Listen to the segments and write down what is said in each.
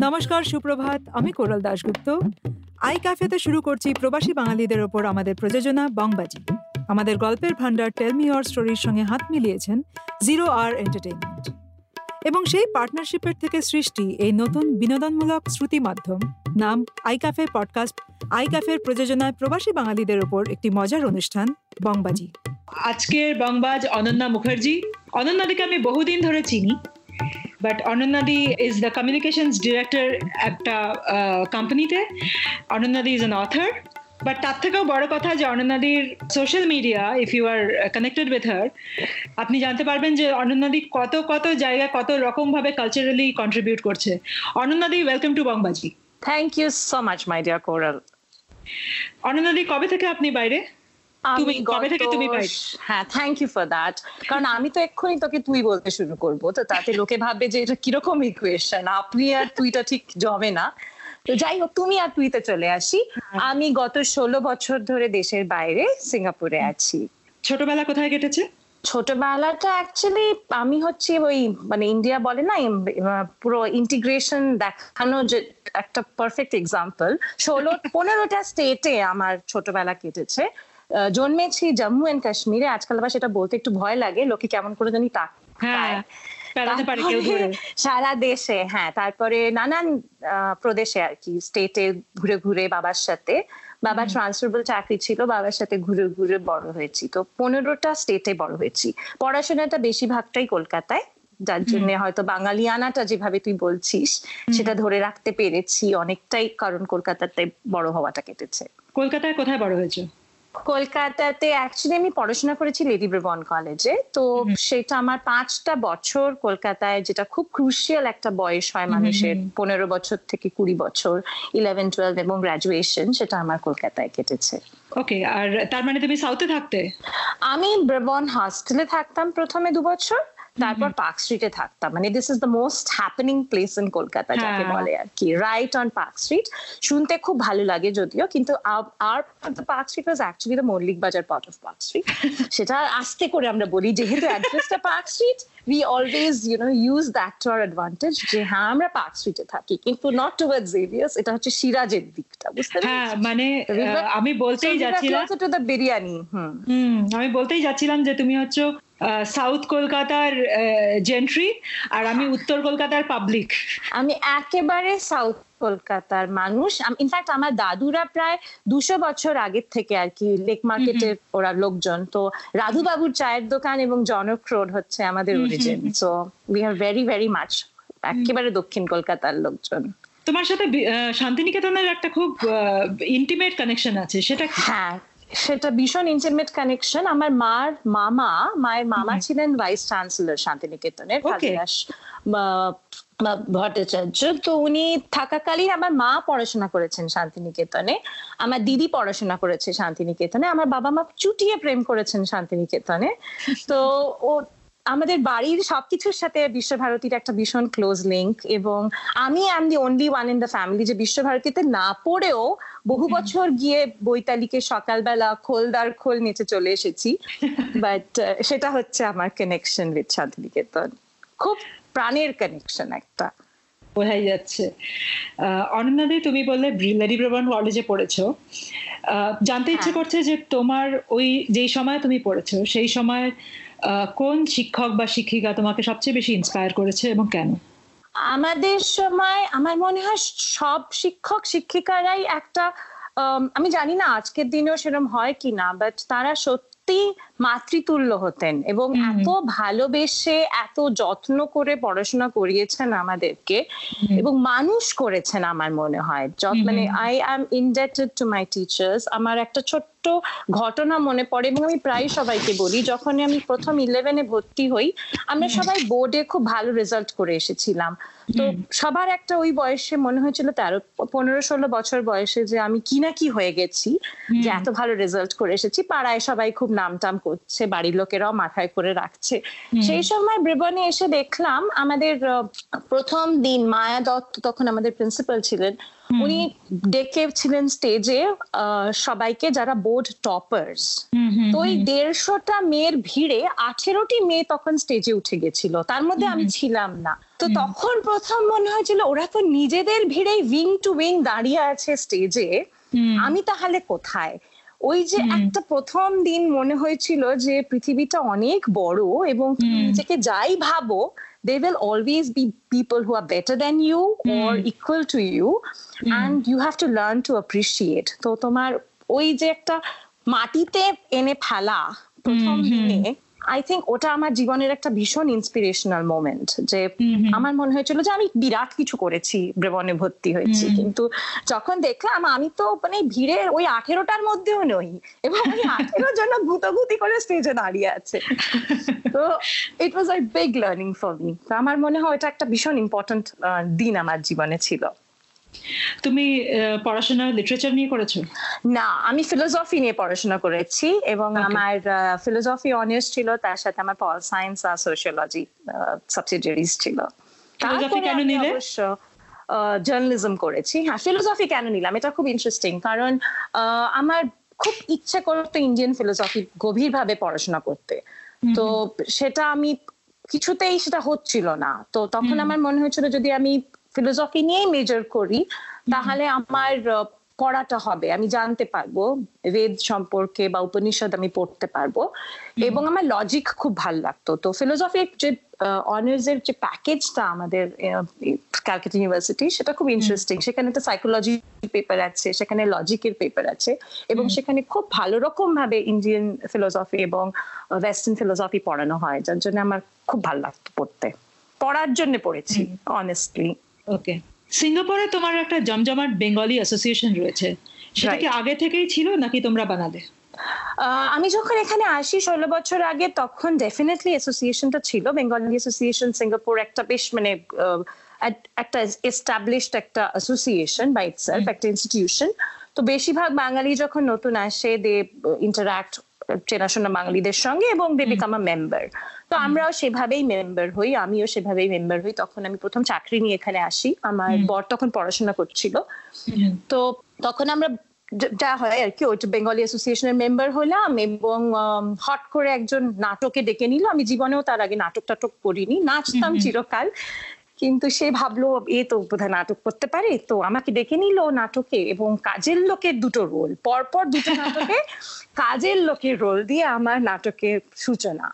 নমস্কার, সুপ্রভাত, আমি কোরাল দাশগুপ্ত। আই ক্যাফেতে শুরু করছি প্রবাসী বাঙালিদের ওপর আমাদের প্রযোজনা বংবাজি। আমাদের গল্পের ভান্ডার টেলমি অর স্টোরির সঙ্গে হাত মিলিয়েছেন জিরো আর এন্টারটেইনমেন্ট এবং সেই পার্টনারশিপের থেকে সৃষ্টি এই নতুন বিনোদনমূলক শ্রুতি মাধ্যম, নাম আই ক্যাফে পডকাস্ট আই ক্যাফের প্রযোজনায় প্রবাসী বাঙালিদের ওপর একটি মজার অনুষ্ঠান, বংবাজি। আজকের বংবাজ অনন্যা মুখার্জি। অনন্যাদিকে আমি বহুদিন ধরে চিনি। বাট অনন্যাদি ইজ দ্য কমিউনিকেশনস ডিরেক্টর একটা কোম্পানিতে অনন্যাদি ইজ অ্যান অথার বাট তার থেকেও বড় কথা যে অনন্যাদির social media if you are connected with her আপনি জানতে পারবেন যে অনন্যাদি কত কত জায়গায় কত রকম ভাবে কালচারালি কন্ট্রিবিউট করছে অনন্যাদি welcome to Bongbaazi thank you so much my dear coral অনন্যাদি কবে থেকে আপনি বাইরে তুমি কবে থেকে তুমি হ্যাঁ থ্যাংক ইউ ফর দ্যাট কারণ আমি তো এক্ষুনি তোকে তুই বলতে শুরু করব তো তাতে লোকে ভাববে যে এটা কীরকম ইকুয়েশন আপনি আর তুইটা ঠিক জমে না। তো যাই হোক তুমি আর তুইতে চলে আসি। আমি গত ষোলো বছর ধরে দেশের বাইরে সিঙ্গাপুরে আছি। ছোটবেলা কোথায় কেটেছে? ছোটবেলাটা অ্যাকচুয়ালি আমি হচ্ছে ওই মানে ইন্ডিয়া বলে না পুরো ইন্টিগ্রেশন দেখানো যে একটা পারফেক্ট এক্সাম্পল ষোলো পনেরোটা স্টেটে আমার ছোটবেলা কেটেছে। জন্মেছি জম্মু এন্ড কাশ্মীরে। আজকাল আবার সেটা বলতে একটু ভয় লাগে লোকে কেমন করে জানি হ্যাঁ তারপরে ধরে। সারা দেশে হ্যাঁ তারপরে নানান প্রদেশে আর কি স্টেটে ঘুরে ঘুরে বাবার সাথে। বাবার ট্রান্সফারেবল চাকরি ছিল বাবার সাথে ঘুরে ঘুরে বড় হয়েছি। তো পনেরোটা স্টেটে বড় হয়েছি। পড়াশোনাটা বেশিরভাগটাই কলকাতায়। যার জন্য হয়তো বাঙালিয়ানাটা যেভাবে তুই বলছিস সেটা ধরে রাখতে পেরেছি। অনেকটাই কারণ কলকাতাতে বড় হওয়াটা কেটেছে। কলকাতায় কোথায় বড় হয়েছে? কলকাতাতে অ্যাকচুয়ালি আমি পড়াশোনা করেছি লেডি ব্রিবন কলেজে তো সেটা আমার পাঁচটা বছর কলকাতায় যেটা খুব ক্রুশিয়াল একটা বয়স হয় মানুষের পনেরো বছর থেকে কুড়ি বছর ইলেভেন টুয়েলভ এবং গ্রাজুয়েশন সেটা আমার কলকাতায় কেটেছে। ওকে আর তার মানে তুমি সাউথে থাকতে? আমি ব্রবন হস্টেলে থাকতাম প্রথমে দু বছর তারপর পার্ক স্ট্রিটে থাকতাম। মানে this is the most happening place in Kolkata যাকে হ্যাঁ। বলে আর কি রাইট অন পার্ক স্ট্রিট শুনতে খুব ভালো লাগে যদিও কিন্তু আর Park Street was actually the Mallick Bazar part of park street সেটা আস্তে করে আমরা বলি যেহেতু অ্যাড্রেসটা Park Street we always you know use that to our advantage যে হ্যাঁ আমরা পার্ক স্ট্রিটে থাকি। কিন্তু নট টুয়ার্ড জেভিয়ার্স এটা হচ্ছে সিরাজের দিকটা বুঝতে হ্যাঁ মানে আমি বলতেই যাচ্ছিলাম টু দ্য বিরিয়ানি হুম আমি বলতেই যাচ্ছিলাম যে তুমি হচ্ছে সাউথ কলকাতার জেন্ট্রি আর আমি উত্তর কলকাতার পাবলিক আমি একেবারে সাউথ কলকাতার মানুষ। ইনফ্যাক্ট আমার দাদুরা প্রায় দুশো বছর আগের থেকে আর কি লেক মার্কেটের ওরা লোকজন। তো রাধু বাবুর চায়ের দোকান এবং জনক রোড হচ্ছে আমাদের origin so we are very very much একেবারে দক্ষিণ কলকাতার লোকজন। তোমার সাথে শান্তিনিকেতনের একটা খুব ইন্টিমেট কানেকশন আছে সেটা হ্যাঁ সেটা ভীষণ ইন্টিমেট কানেকশন আমার মার মামা মায়ের মামা ছিলেন ভাইস চ্যান্সেলর শান্তিনিকেতনের. কালিদাস ভট্টাচার্য। তো উনি থাকাকালীন আমার মা পড়াশোনা করেছেন শান্তিনিকেতনে। আমার দিদি পড়াশোনা করেছে শান্তিনিকেতনে। আমার বাবা মা চুটিয়ে প্রেম করেছেন শান্তিনিকেতনে। তো ও আমাদের বাড়ির সবকিছুর সাথে বিশ্বভারতীর একটা ভীষণ ক্লোজ লিঙ্ক এবং আমি am the only one in the family যে বিশ্বভারতীতে না পড়েও বহু বছর গিয়ে বৈতালিকে সকালবেলা খোলদার খোল নিচে চলে এসেছি। বাট সেটা হচ্ছে আমার কানেকশন উইথ শান্তিনিকেতন। খুব প্রাণের কানেকশন একটা। বোঝাই যাচ্ছে। আহ, অনন্যাদি তুমি বললে লেডি ব্রবন কলেজে পড়েছো। আহ, জানতে ইচ্ছে হ্যাঁ। করছে যে তোমার ওই যেই সময় তুমি পড়েছো সেই সময় কোন শিক্ষক বা শিক্ষিকা তোমাকে সবচেয়ে বেশি ইন্সপায়ার করেছে এবং কেন? আমাদের সময় আমার মনে হয় সব শিক্ষক শিক্ষিকারাই একটা আম, জানি না আজকের দিনেও সেরকম হয় কিনা বাট তারা সত্যি মাতৃতুল্য হতেন এবং এত ভালোবেসে এত যত্ন করে পড়াশোনা করিয়েছেন আমাদেরকে এবং মানুষ করেছেন আমার মনে হয়। মানে I am indebted to my teachers আমার একটা ছোট্ট ঘটনা মনে পড়ে এবং আমি প্রায় সবাইকে বলি যখন আমি প্রথম ইলেভেনে ভর্তি হই আমরা সবাই বোর্ডে খুব ভালো রেজাল্ট করে এসেছিলাম। তো সবার একটা ওই বয়সে মনে হয়েছিল তেরো পনেরো ষোলো বছর বয়সে যে আমি কি না কি হয়ে গেছি যে এত ভালো রেজাল্ট করে এসেছি পাড়ায় সবাই খুব নামটাম করছে বাড়ির লোকেরাও মাথায় করে রাখছে। সেই সময় ব্রিবনে এসে দেখলাম আমাদের প্রথম দিন মায়া দত্ত তখন আমাদের প্রিন্সিপাল ছিলেন উনি ডেকেছিলেন স্টেজে সবাইকে যারা বোর্ড টপার্স। তো ওই দেড়শোটা মেয়ের ভিড়ে আঠেরোটি মেয়ে তখন স্টেজে উঠে গেছিল তার মধ্যে আমি ছিলাম না। তো তখন প্রথম মনে হয়েছিল ওরা তো নিজেদের ভিড়ে উইং টু উইং দাঁড়িয়ে আছে স্টেজে আমি তাহলে কোথায়? ওই যে একটা প্রথম দিন মনে হয়েছিল যে পৃথিবীটা অনেক বড় এবং নিজেকে যাই ভাবো there will always be people who are better than you or equal to you and you have to learn to appreciate তো তোমার ওই যে একটা মাটিতে এনে ফেলা প্রথম দিনে আই থিঙ্ক ওটা আমার জীবনের একটা ভীষণ ইন্সপিরেশনাল মোমেন্ট যে আমার মনে হয়েছিল যে আমি বিরাট কিছু করেছি ব্রেবনে ভর্তি হয়েছি। কিন্তু যখন দেখলাম আমি তো মানে ভিড়ের ওই আঠেরোটার মধ্যেও নই এবং ওই আঠেরোর জন্য গুতগুতি করে স্টেজে দাঁড়িয়ে আছে। তো it was a big learning for me আমার মনে হয় এটা একটা ভীষণ ইম্পর্টেন্ট দিন আমার জীবনে ছিল। তুমি পড়াশোনা লিটারেচার নিয়ে করেছ? না আমি ফিলোসফি নিয়ে পড়াশোনা করেছি এবং আমার ফিলোসফি অনার্স ছিল তার সাথে আমার পল সায়েন্স আর সোশিয়োলজি সাবসিডিয়ারিজ ছিল। ফিলোসফি কেন নিলে? অবশ্য জার্নালিজম করেছি। হ্যাঁ ফিলোসফি কেন নিলাম? এটা খুব ইন্টারেস্টিং কারণ আমার খুব ইচ্ছে করতো ইন্ডিয়ান ফিলোসফি গভীরভাবে পড়াশোনা করতে। তো সেটা আমি কিছুতেই সেটা হচ্ছিল না। তো তখন আমার মনে হয়েছিল যদি আমি ফিলোসফি নিয়েই মেজর করি তাহলে আমার পড়াটা হবে। আমি জানতে পারব বেদ সম্পর্কে বা উপনিষদ আমি পড়তে পারব। এবং আমার লজিক খুব ভালো লাগতো। তো ফিলোসফির যে অনার্স এর যে প্যাকেজটা আমাদের ক্যালকাটা ইউনিভার্সিটি সেটা খুব ইন্টারেস্টিং সেখানে তো সাইকোলজি পেপার আছে সেখানে লজিকের পেপার আছে এবং সেখানে খুব ভালো রকম ভাবে ইন্ডিয়ান ফিলোসফি এবং ওয়েস্টার্ন ফিলোসফি পড়ানো হয়। যার জন্য আমার খুব ভালো লাগতো পড়তে। পড়ার জন্য পড়েছি অনেস্টলি ওকে সিঙ্গাপুরে তোমার একটা জমজমাট বেঙ্গলি অ্যাসোসিয়েশন রয়েছে। সেটা কি আগে থেকেই ছিল নাকি তোমরা বানালে? আমি যখন এখানে আসি ষোলো বছর আগে তখন ডেফিনেটলি অ্যাসোসিয়েশনটা ছিল। বেঙ্গলি অ্যাসোসিয়েশন সিঙ্গাপুর একটা বেশ মানে একটা এস্টাবলিশড একটা অ্যাসোসিয়েশন বাই ইটসেলফ একটা ইনস্টিটিউশন তো বেশিরভাগ বাঙালি যখন নতুন আসে দে ইন্টারাক্ট চেনাশোনা বাঙালিদের সঙ্গে এবং দে বিকাম আ মেম্বার তো আমরাও সেভাবেই মেম্বার হই আমিও সেভাবেই মেম্বার হই। তখন আমি প্রথম চাকরি নিয়ে এখানে আসি। আমার বর তখন পড়াশোনা করছিল। তো তখন আমরা যা হয় আর কি ওইটা বেঙ্গলি অ্যাসোসিয়েশনের মেম্বার হলাম এবং হট করে একজন নাটকে ডেকে নিল। আমি জীবনেও তার আগে নাটক টাটক করিনি। নাচতাম চিরকাল। কিন্তু সে ভাবলো এ তো বোধহয় নাটক করতে পারে। তো আমাকে ডেকে নিল নাটকে এবং কাজের লোকের দুটো রোল পরপর দুটো নাটকে কাজের লোকের রোল দিয়ে আমার নাটকের সূচনা।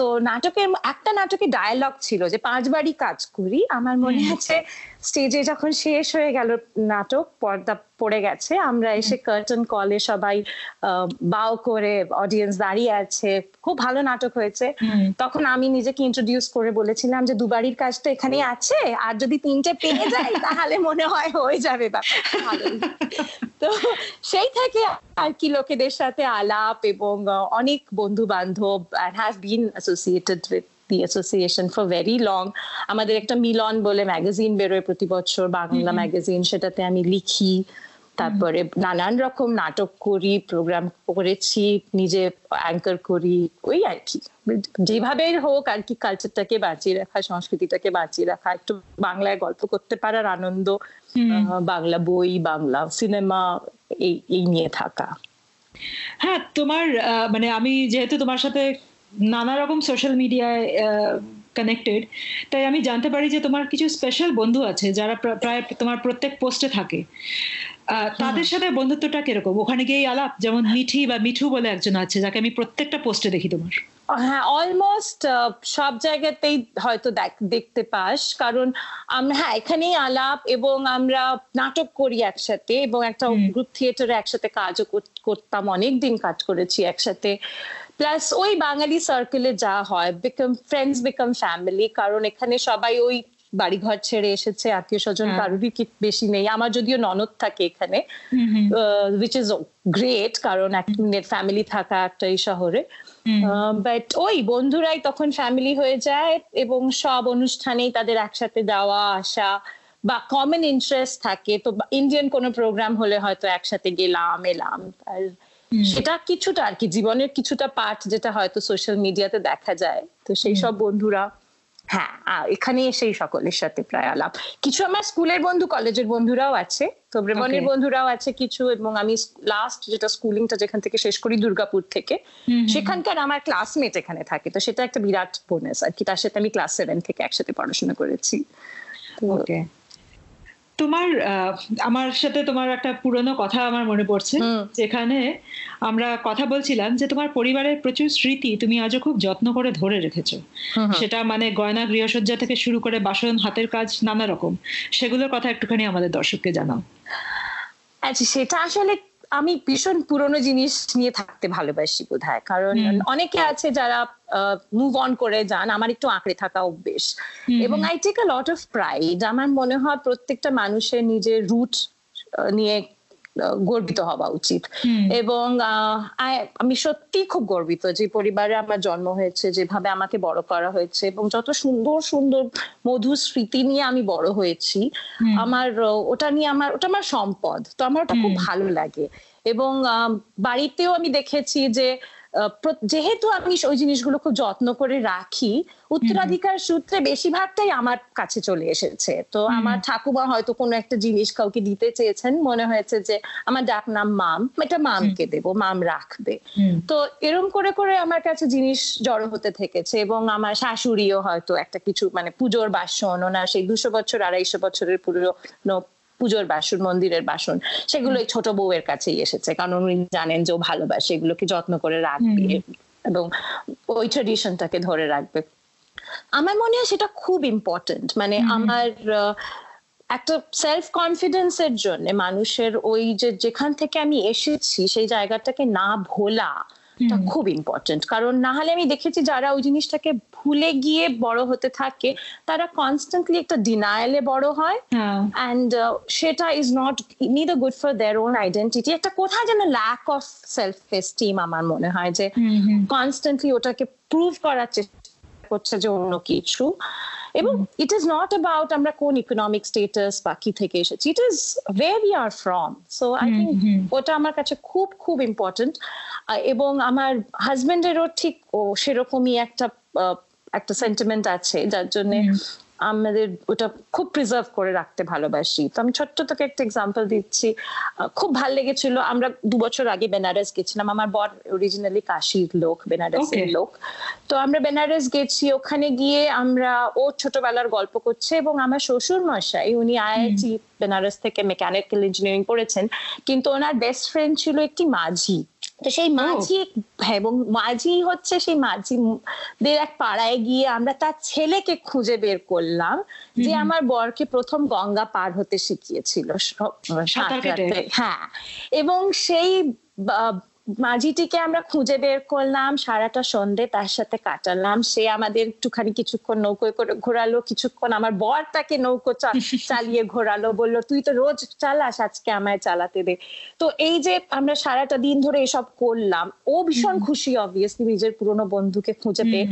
তো নাটকের একটা নাটকে ডায়ালগ ছিল যে পাঁচবারই কাজ করি। আমার মনে আছে স্টেজে যখন শেষ হয়ে গেল নাটক পর্দা পড়ে গেছে আমরা এসে কার্টন কলে সবাই বাও করে অডিয়েন্স দাঁড়িয়ে আছে। খুব ভালো নাটক হয়েছে। তখন আমি নিজেকে ইন্ট্রোডিউস করে বলেছিলাম যে দুবারির কাজ তো এখানে আছে আর যদি তিনটে পেয়ে যাই তাহলে মনে হয় হয়ে যাবে তো সেই থেকে আর কি লোকেদের সাথে আলাপ এবং অনেক বন্ধু বান্ধব have been associated with the association for very long আমাদের একটা মিলন বলে ম্যাগাজিন বেরোয় প্রতি বছর বাংলা ম্যাগাজিন সেটাতে আমি লিখি। তারপরে নানান রকম নাটক করি প্রোগ্রাম করেছি নিজে অ্যাঙ্কার করি ওই আর কি। যেভাবে হোক আর কি কালচারটাকে বাঁচিয়ে রাখা সংস্কৃতিটাকে বাঁচিয়ে রাখা একটু বাংলায় গল্প করতে পারার আনন্দ বাংলা বই বাংলা সিনেমা এই এই নিয়ে থাকা। হ্যাঁ তোমার মানে আমি যেহেতু তোমার সাথে নানা রকম সোশ্যাল মিডিয়ায় কানেক্টেড তাই আমি জানতে পারি যে তোমার কিছু স্পেশাল বন্ধু আছে যারা প্রায় তোমার প্রত্যেক পোস্টে থাকে। তাদের সাথে বন্ধুত্বটা কীরকম? ওখানে গিয়ে আলাপ যেমন মিঠি বা মিঠু বলে একজন আছে যাকে আমি প্রত্যেকটা পোস্টে দেখি তোমার। হ্যাঁ অলমোস্ট সব জায়গাতেই হয়তো দেখতে পাস। কারণ আমরা হ্যাঁ এখানেই আলাপ এবং আমরা নাটক করি একসাথে এবং একটা গ্রুপ থিয়েটারে একসাথে কাজও করতাম অনেক দিন কাজ করেছি একসাথে। প্লাস ওই বাঙালি সার্কেলে যা হয় বিকাম ফ্রেন্ডস বিকাম ফ্যামিলি কারণ এখানে সবাই ওই বাড়িঘর ছেড়ে এসেছে আত্মীয় স্বজন কারোরই বেশি নেই। আমার যদিও ননদ থাকে এখানে উইচ ইজ গ্রেট কারণ এক ফ্যামিলি থাকা একটা এই শহরে। বাট ওই বন্ধুরাই তখন ফ্যামিলি হয়ে যায় এবং সব অনুষ্ঠানেই তাদের একসাথে যাওয়া আসা বা কমন ইন্টারেস্ট থাকে। তো ইন্ডিয়ান কোনো প্রোগ্রাম হলে হয়তো একসাথে গেলাম এলাম। আর সেটা কিছুটা আর কি জীবনের কিছুটা পার্ট যেটা হয়তো সোশ্যাল মিডিয়াতে দেখা যায়। তো সেই সব বন্ধুরা হ্যাঁ এখানে এসেই সকলের সাথে প্রায় আলাপ। কিছু আমার স্কুলের বন্ধু কলেজের বন্ধুরাও আছে। তো ব্রেমনের বন্ধুরাও আছে কিছু এবং আমি লাস্ট যেটা স্কুলিংটা যেখান থেকে শেষ করি দুর্গাপুর থেকে। সেখানকার আমার ক্লাসমেট এখানে থাকে। তো সেটা একটা বিরাট বোনাস আর কি। তার সাথে আমি ক্লাস সেভেন থেকে একসাথে পড়াশোনা করেছি। ওকে তোমার আমার সাথে তোমার একটা পুরনো কথা আমার মনে পড়ছে যেখানে আমরা কথা বলছিলাম যে তোমার পরিবারের প্রচুর স্মৃতি তুমি আজও খুব যত্ন করে ধরে রেখেছো। সেটা মানে গয়না গৃহসজ্জা থেকে শুরু করে বাসন হাতের কাজ নানা রকম। সেগুলোর কথা একটুখানি আমাদের দর্শককে জানাও। আচ্ছা সেটা আসলে আমি ভীষণ পুরনো জিনিস নিয়ে থাকতে ভালোবাসি বোধ হয় কারণ অনেকে আছে যারা মুভ অন করে যান আমার একটু আঁকড়ে থাকা অভ্যেস। এবং I take a lot of pride আমার মনে হয় প্রত্যেকটা মানুষের নিজের রুট নিয়ে গর্বিত হওয়া উচিত। এবং আমি সত্যি খুব গর্বিত যে পরিবারে আমার জন্ম হয়েছে যেভাবে আমাকে বড় করা হয়েছে এবং যত সুন্দর সুন্দর মধু স্মৃতি নিয়ে আমি বড় হয়েছি আমার ওটা নিয়ে আমার ওটা আমার সম্পদ। তো আমার ওটা খুব ভালো লাগে। এবং বাড়িতেও আমি দেখেছি যে যেহেতু আমি ওই জিনিসগুলো খুব যত্ন করে রাখি উত্তরাধিকার সূত্রে বেশিরভাগটাই আমার কাছে চলে এসেছে। তো আমার ঠাকুমা হয়তো কোনো একটা জিনিস কাউকে দিতে চেয়েছেন মনে হয়েছে যে আমার ডাক নাম মাম এটা মামকে দেব মাম রাখবে। তো এরম করে করে আমার কাছে জিনিস জড়ো হতে থেকেছে এবং আমার শাশুড়িও হয়তো একটা কিছু মানে পুজোর বাসন ওনার সেই দুশো বছর আড়াইশো বছরের পুরো পুজোর বাসন মন্দিরের বাসন সেগুলো এই ছোট বউয়ের কাছেই এসেছে। কারণ উনি জানেন যে ও ভালোবাসে এগুলোকে যত্ন করে রাখবে এবং ওই ট্রেডিশনটাকে ধরে রাখবে। আমার মনে হয় সেটা খুব ইম্পর্টেন্ট মানে আমার একটা সেলফ কনফিডেন্সের জন্য মানুষের ওই যে যেখান থেকে আমি এসেছি সেই জায়গাটাকে না ভোলা খুব ইম্পর্টেন্ট কারণ না হলে আমি দেখেছি যারা ওই জিনিসটাকে ভুলে গিয়ে বড় হতে থাকে তারা কনস্ট্যান্টলি একটা ডিনায়ালে বড় হয় অ্যান্ড সেটা is not neither good for their own identity একটা কোথায় যেন ল্যাক অফ সেলফ এস্টিম আমার মনে হয় যে কনস্ট্যান্টলি ওটাকে প্রুভ করার চেষ্টা করছে যে অন্য কিছু। এবং ইট ইজ নট অ্যাবাউট আমরা কোন ইকোনমিক স্টেটাস বা কি থেকে এসেছি। It is way we are from so I think ওটা আমার কাছে খুব খুব ইম্পর্টেন্ট এবং আমার হাজবেন্ডেরও ঠিক ও সেরকমই একটা একটা সেন্টিমেন্ট আছে যার জন্য আমাদের ওটা খুব প্রিজার্ভ করে রাখতে ভালোবাসি। তো আমি ছোট্ট তোকে একটা এক্সাম্পল দিচ্ছি। খুব ভালো লেগেছিল। আমরা দু বছর আগে বেনারস গেছিলাম। আমার বর অরিজিনালি কাশির লোক বেনারসের লোক। তো আমরা বেনারস গেছি। ওখানে গিয়ে আমরা ও ছোটবেলার গল্প করছে এবং আমার শ্বশুর মশাই উনি আইআইটি বেনারস থেকে মেকানিক্যাল ইঞ্জিনিয়ারিং পড়েছেন। কিন্তু ওনার বেস্ট ফ্রেন্ড ছিল একটি মাঝি। তো সেই মাঝি হ্যাঁ, এবং মাঝি হচ্ছে সেই মাঝিদের এক পাড়ায় গিয়ে আমরা তার ছেলেকে খুঁজে বের করলাম যে আমার বরকে প্রথম গঙ্গা পার হতে শিখিয়েছিল হ্যাঁ এবং সেই মাঝিটিকে আমরা খুঁজে বের করলাম সারাটা সন্ধে তার সাথে কাটালাম। সে আমাদের একটুখানি কিছুক্ষণ নৌকোয় করে ঘোরালো কিছুক্ষণ আমার বর তাকে নৌকো চালিয়ে ঘোরালো বলল তুই তো রোজ চালাস আজকে আমায় চালাতে দে। তো এই যে আমরা সারাটা দিন ধরে এসব করলাম ও ভীষণ খুশি অবভিয়াসলি নিজের পুরনো বন্ধুকে খুঁজে পেয়ে।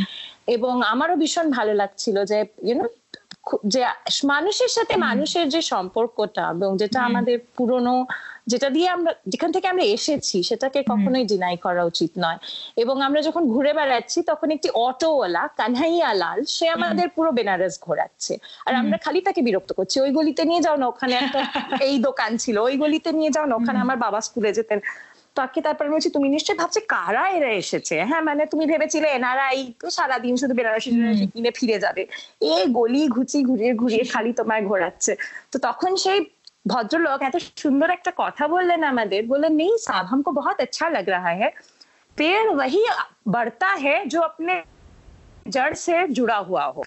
এবং আমারও ভীষণ ভালো লাগছিল যে ইউনো যে মানুষের সাথে মানুষের যে সম্পর্কটা এবং যেটা আমাদের পুরনো যেটা দিয়ে আমরা যেখান থেকে আমরা এসেছি সেটাকে কখনোই ডিনাই করা উচিত নয়। এবং আমরা যখন ঘুরে বেড়াচ্ছি তখন একটি অটোওয়ালা কানহাইয়া লাল সে আমাদের পুরো বেনারস ঘোরাচ্ছে। আর আমরা খালি তাকে বিরক্ত করছি। ওই গলিতে নিয়ে যাও না ওখানে একটা এই দোকান ছিল। ওই গলিতে নিয়ে যাও না ওখানে আমার বাবা স্কুলে যেতেন। তাকে তারপরে বলছি তুমি নিশ্চয়ই ভাবছে কারা এরা এসেছে হ্যাঁ মানে তুমি ভেবেছিলে এনারাই তো সারাদিন শুধু বেনারসি কিনে ফিরে যাবে এ গলি ঘুচি ঘুরিয়ে ঘুরিয়ে খালি তোমায় ঘোরাচ্ছে তো তখন সেই ভদ্রলোক এত সুন্দর একটা কথা বললেন আমাদের বললেন নেই साहब हमको बहुत अच्छा लग रहा है पेड़ वही बढ़ता है जो अपने जड़ से जुड़ा हुआ हो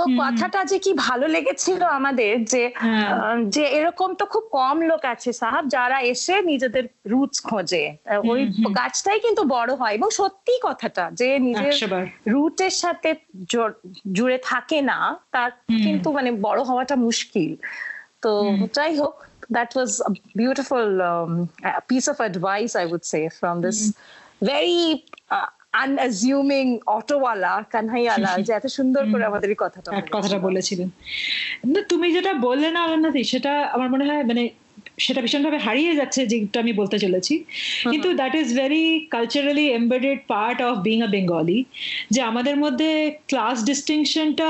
তো কথাটা যে কি ভালো লেগেছিল আমাদের যে হ্যাঁ। যে এরকম তো খুব কম লোক আছে সাহাব যারা এসে নিজেদের রুটস খোঁজে। ওই গাছটাই কিন্তু বড় হয় এবং সত্যি কথাটা যে নিজের রুটের সাথে জুড়ে থাকে না তার কিন্তু মানে বড় হওয়াটা মুশকিল। তো যাই হোক that was a beautiful um, piece of advice, I would say, from this very uh, আনঅ্যাজিউমিং অটোওয়ালা কানহাইয়ালা যে এত সুন্দর করে আমাদের কথাটা কথাটা বলেছিলেন। তুমি যেটা বললে না আলান্নাদি সেটা আমার মনে হয় মানে সেটা ভীষণভাবে হারিয়ে যাচ্ছে যেটা আমি বলতে চলেছি। কিন্তু that is very culturally embedded part of being a Bengali যে আমাদের মধ্যে ক্লাস ডিস্টিংশনটা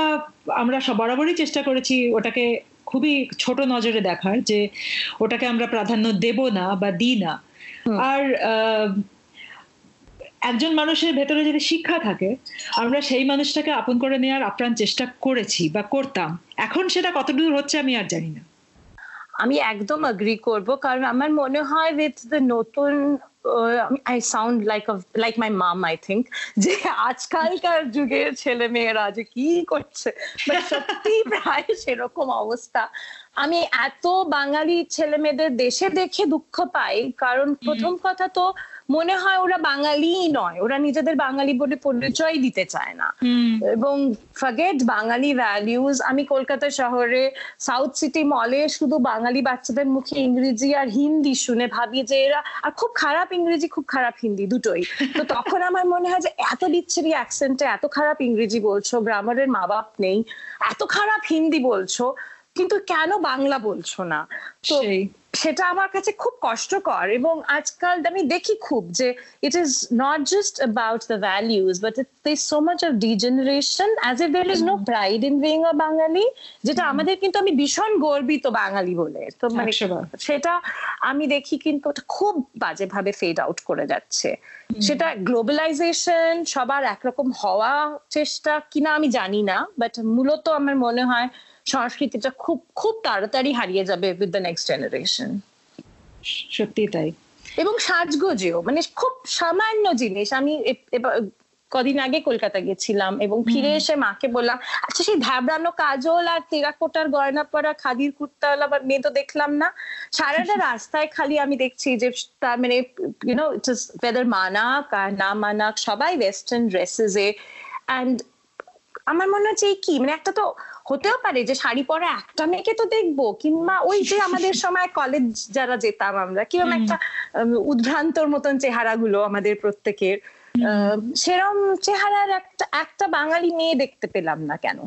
আমরা বরাবরই চেষ্টা করেছি ওটাকে খুবই ছোট নজরে দেখার যে ওটাকে আমরা প্রাধান্য দেব না বা দিই না। আর একজন মানুষের ভেতরে যদি শিক্ষা থাকে আমরা সেই মানুষটাকে আপন করে নেওয়ার আপ্রাণ চেষ্টা করেছি বা করতাম। এখন সেটা কতদূর হচ্ছে আমি আর জানি না। আমি একদম এগ্রি করব কারণ আমার মনে হয় উইথ দ্য নতুন I sound like like my mum I think যে আজকালকার যুগের ছেলে মেয়েরা যে কি করছে। সত্যি প্রায় সেরকম অবস্থা। আমি এত বাঙালি ছেলে মেয়েদের দেশে দেখে দুঃখ পাই কারণ প্রথম কথা তো মনে হয় ওরা বাঙালি নয়। ওরা নিজেদের বাঙালি বলে পরিচয় দিতে চায় না। এবং ফগেট বাঙালি ভ্যালিউজ আমি কলকাতা শহরে সাউথ সিটি মলে শুধু বাঙালি বাচ্চাদের মুখে ইংরেজি আর হিন্দি শুনে ভাবি যে এরা আর খুব খারাপ ইংরেজি খুব খারাপ হিন্দি দুটোই। তো তখন আমার মনে হয় যে এত বিচ্ছিরি অ্যাকসেন্টে এত খারাপ ইংরেজি বলছো গ্রামারের মা বাপ নেই এত খারাপ হিন্দি বলছো কিন্তু কেন বাংলা বলছো না? তো সেটা আমার কাছে খুব কষ্টকর এবং আজকাল আমি দেখি খুব যে it is not just about the values but there so much of degeneration as a there is no pride in being a Bangali যেটা আমাদের কিন্তু আমি ভীষণ গর্বিত বাঙালি বলে। তো মানে সেটা আমি দেখি কিন্তু খুব বাজেভাবে ফেড আউট করে যাচ্ছে। সেটা গ্লোবালাইজেশন সবার একরকম হওয়া চেষ্টা কিনা আমি জানি না বাট মূলত আমার মনে হয় সংস্কৃতিটা খুব খুব তাড়াতাড়ি হারিয়ে যাবে উইথ দ্য নেক্সট জেনারেশন সত্যি তাই। এবং সাজগোজেও মানে খুব সামান্য জিনিস আমি কদিন আগে কলকাতা গেছিলাম এবং ফিরে এসে মাকে বললাম আচ্ছা সেই ধ্যাবড়ানো কাজল আর তেরাকোটার গয়না পরা খাদির কুর্তাওয়ালা বা মেয়ে তো দেখলাম না। সারাটা রাস্তায় খালি আমি দেখছি যে তার মানে ইউনো ইটস ওয়েদার মানাক আর না মানাক সবাই ওয়েস্টার্ন ড্রেসেস এ। অ্যান্ড আমার মনে হচ্ছে এই কি মানে একটা তো হতেও পারে যে শাড়ি পরা একটা মেয়েকে তো দেখব কিংবা ওই যে আমাদের সময় কলেজ যারা যেতাম আমরা কীরকম একটা উদ্ভ্রান্তর মতন চেহারাগুলো আমাদের প্রত্যেকের। সেরম চেহারার একটা একটা বাঙালি মেয়ে দেখতে পেলাম না কেন?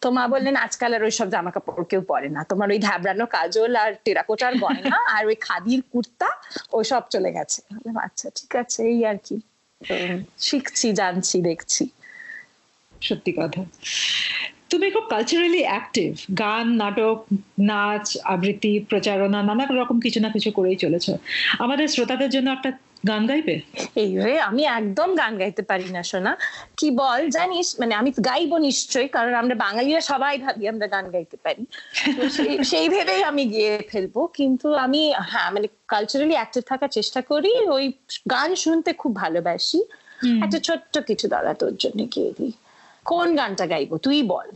তো মা বললেন, আজকাল আর ওইসব জামা কাপড় কেউ পরে না। তোমার ওই ধাবড়ানো কাজল আর টেরাকোটার গয়না আর ওই খাদির কুর্তা, ওইসব চলে গেছে। আচ্ছা ঠিক আছে, এই আর কি। শিখছি, জানছি, দেখছি। সত্যি কথা। তুমি খুব কালচারালি অ্যাক্টিভ গান, নাটক, নাচ, আবৃত্তি, প্রচারণা নানা রকম কিছু না কিছু করেই চলেছ। আমাদের শ্রোতাদের জন্য একটা গান গাইবে? এই রে আমি একদম গান গাইতে পারি না শোনা কি বল জানিস? মানে আমি গাইবো নিশ্চয়ই কারণ আমরা বাঙালিরা সবাই ভাবি আমরা গান গাইতে পারি। সেই ভেবেই আমি গিয়ে ফেলব। কিন্তু আমি হ্যাঁ মানে কালচারালি অ্যাক্টিভ থাকার চেষ্টা করি ওই গান শুনতে খুব ভালোবাসি। একটা ছোট্ট কিছু দাদা তোর জন্য গিয়ে দিই। কোন গানটা গাইবো তুই বল।